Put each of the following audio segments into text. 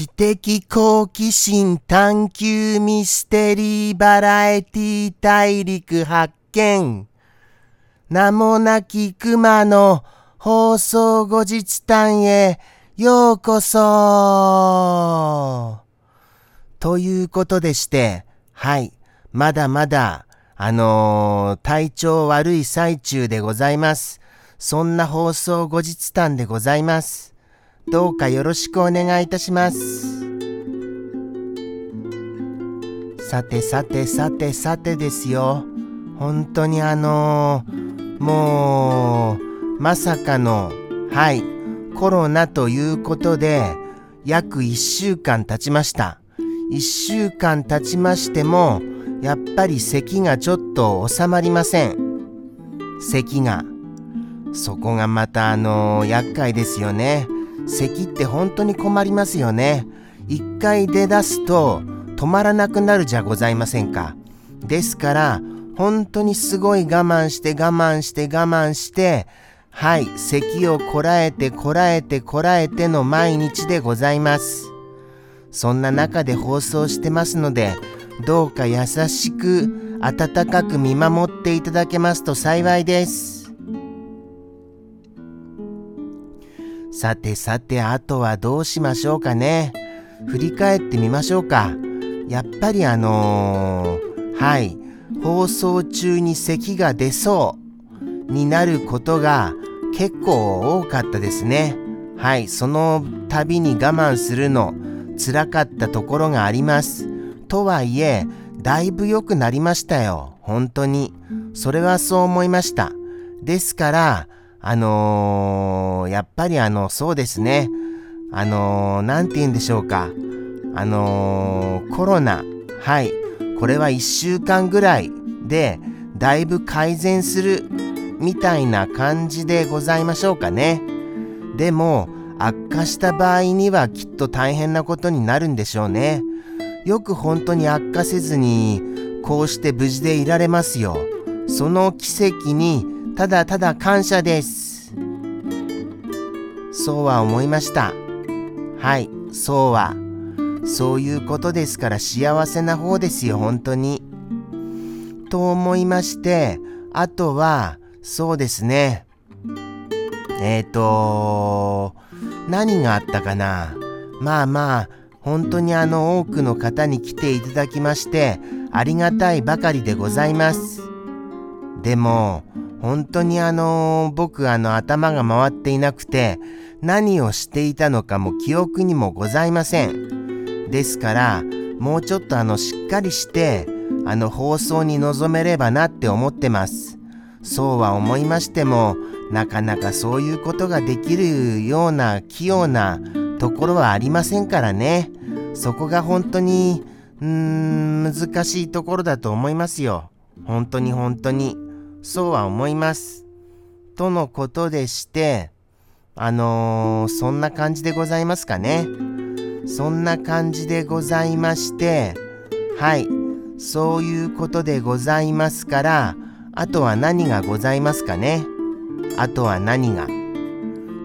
知的好奇心探求ミステリーバラエティ大陸発見。名もなき熊の放送後日談へようこそということでして、はい、まだまだ、あのー、体調悪い最中でございます。そんな放送後日談でございます。どうかよろしくお願いいたします。さてさてさてさてですよ。本当にあのー、もう、まさかの、はい、コロナということで、約1週間経ちました。1週間経ちましても、やっぱり咳がちょっと収まりません。咳が。そこがまたあのー、厄介ですよね。咳って本当に困りますよね。一回出だすと止まらなくなるじゃございませんか。ですから、本当にすごい我慢して我慢して我慢して、はい、咳をこらえてこらえてこらえての毎日でございます。そんな中で放送してますので、どうか優しく温かく見守っていただけますと幸いです。さてさて、あとはどうしましょうかね。振り返ってみましょうか。やっぱりあのー、はい、放送中に咳が出そうになることが結構多かったですね。はい、その度に我慢するの辛かったところがあります。とはいえ、だいぶ良くなりましたよ。本当に。それはそう思いました。ですから、あのー、やっぱりあの、そうですね。あのー、なんて言うんでしょうか。あのー、コロナ。はい。これは1週間ぐらいで、だいぶ改善するみたいな感じでございましょうかね。でも、悪化した場合にはきっと大変なことになるんでしょうね。よく本当に悪化せずに、こうして無事でいられますよ。その奇跡にただただ感謝です。そうは思いました。はい、そうは。そういうことですから幸せな方ですよ、本当に。と思いまして、あとは、そうですね。えっ、ー、と、何があったかな。まあまあ、本当にあの多くの方に来ていただきまして、ありがたいばかりでございます。でも、本当にあの、僕あの頭が回っていなくて、何をしていたのかも記憶にもございません。ですから、もうちょっとあの、しっかりして、あの放送に臨めればなって思ってます。そうは思いましても、なかなかそういうことができるような器用なところはありませんからね。そこが本当に、うーん、難しいところだと思いますよ。本当に本当に。そうは思います。とのことでして、あのー、そんな感じでございますかね。そんな感じでございまして、はい、そういうことでございますから、あとは何がございますかね。あとは何が。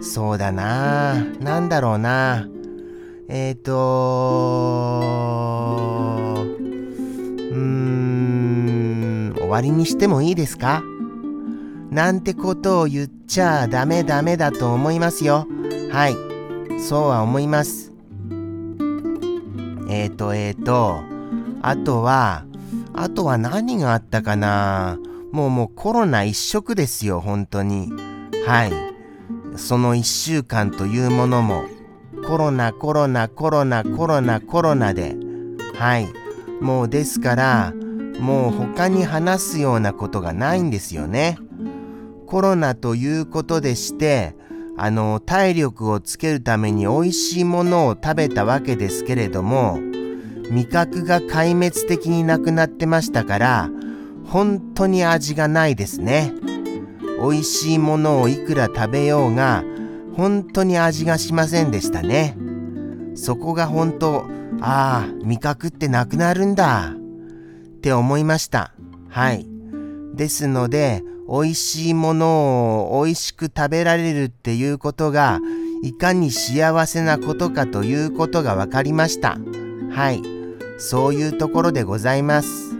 そうだななんだろうなえっ、ー、とーわりにしてもいいですか？なんてことを言っちゃダメダメだと思いますよ。はい。そうは思います。えっ、ー、と、えっ、ー、と、あとは、あとは何があったかな？もうもうコロナ一色ですよ、本当に。はい。その一週間というものも、コロナ、コロナ、コロナ、コロナ、コロナで、はい。もうですから、もう他に話すようなことがないんですよね。コロナということでして、あの、体力をつけるために美味しいものを食べたわけですけれども、味覚が壊滅的になくなってましたから、本当に味がないですね。美味しいものをいくら食べようが、本当に味がしませんでしたね。そこが本当、ああ、味覚ってなくなるんだ。って思いました。はい。ですので、美味しいものを美味しく食べられるっていうことがいかに幸せなことかということが分かりました。はい。そういうところでございます。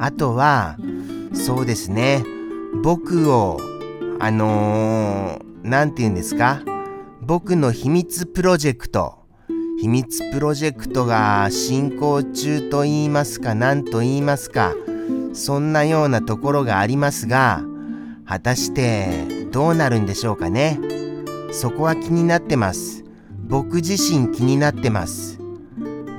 あとは、そうですね。僕を、あのー、なんて言うんですか？僕の秘密プロジェクト。秘密プロジェクトが進行中と言いますか何と言いますかそんなようなところがありますが果たしてどうなるんでしょうかね。そこは気になってます。僕自身気になってます。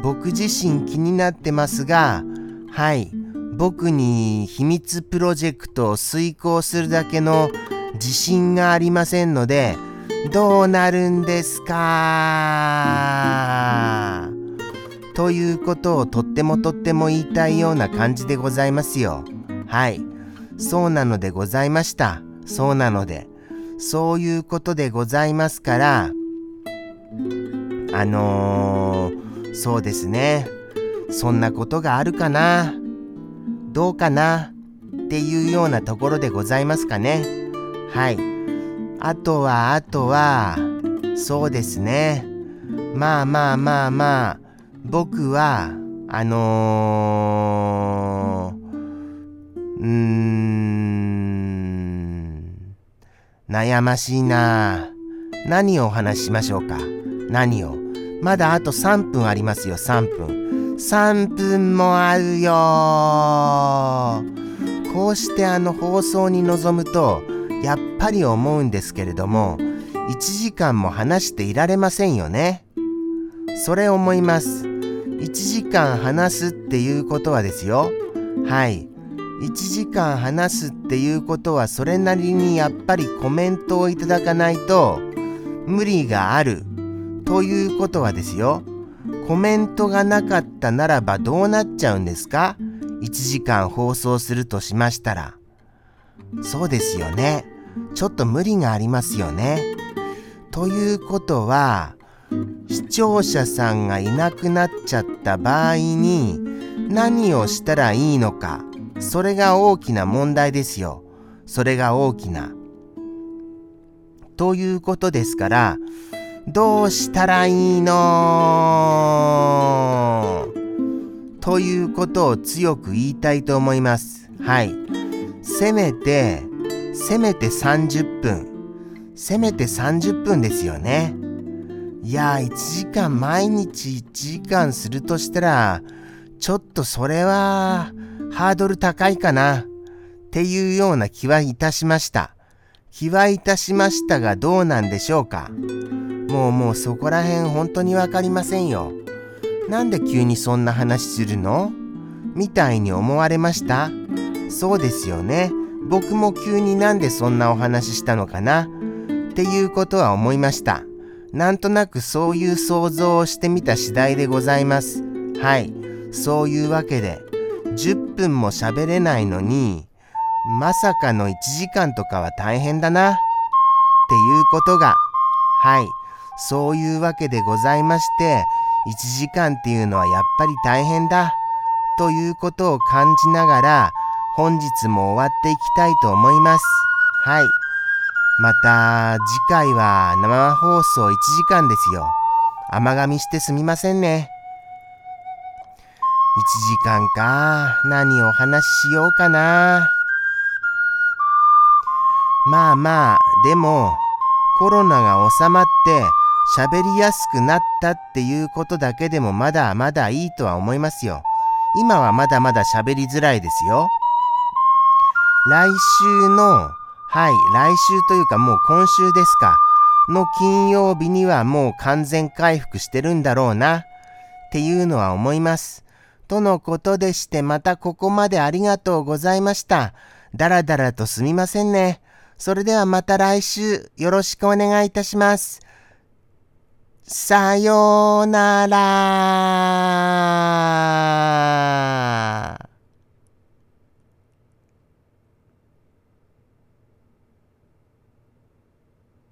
僕自身気になってますがはい。僕に秘密プロジェクトを遂行するだけの自信がありませんのでどうなるんですか？ということをとってもとっても言いたいような感じでございますよ。はい。そうなのでございました。そうなので。そういうことでございますから、あのー、そうですね。そんなことがあるかな？どうかな？っていうようなところでございますかね。はい。あとは、あとは、そうですね。まあまあまあまあ、僕は、あのー、うーん、悩ましいな。何をお話ししましょうか？何を？まだあと3分ありますよ、3分。3分もあるよこうしてあの放送に臨むと、やっぱり思うんですけれども1時間も話していられませんよね。それ思います。1時間話すっていうことはですよ。はい。1時間話すっていうことはそれなりにやっぱりコメントをいただかないと無理があるということはですよ。コメントがなかったならばどうなっちゃうんですか ?1 時間放送するとしましたら。そうですよね。ちょっと無理がありますよね。ということは視聴者さんがいなくなっちゃった場合に何をしたらいいのかそれが大きな問題ですよ。それが大きな。ということですからどうしたらいいの？ということを強く言いたいと思います。はい。せめてせめて30分。せめて30分ですよね。いや1時間毎日1時間するとしたら、ちょっとそれはハードル高いかなっていうような気はいたしました。気はいたしましたがどうなんでしょうかもうもうそこら辺本当にわかりませんよ。なんで急にそんな話するの？みたいに思われました？そうですよね。僕も急になんでそんなお話ししたのかな？っていうことは思いました。なんとなくそういう想像をしてみた次第でございます。はい。そういうわけで、10分も喋れないのに、まさかの1時間とかは大変だな。っていうことが、はい。そういうわけでございまして、1時間っていうのはやっぱり大変だ。ということを感じながら、本日も終わっていきたいと思います。はい。また、次回は生放送1時間ですよ。甘噛みしてすみませんね。1時間か。何をお話ししようかな。まあまあ、でも、コロナが収まって喋りやすくなったっていうことだけでもまだまだいいとは思いますよ。今はまだまだ喋りづらいですよ。来週の、はい、来週というかもう今週ですか、の金曜日にはもう完全回復してるんだろうな、っていうのは思います。とのことでしてまたここまでありがとうございました。だらだらとすみませんね。それではまた来週よろしくお願いいたします。さようなら。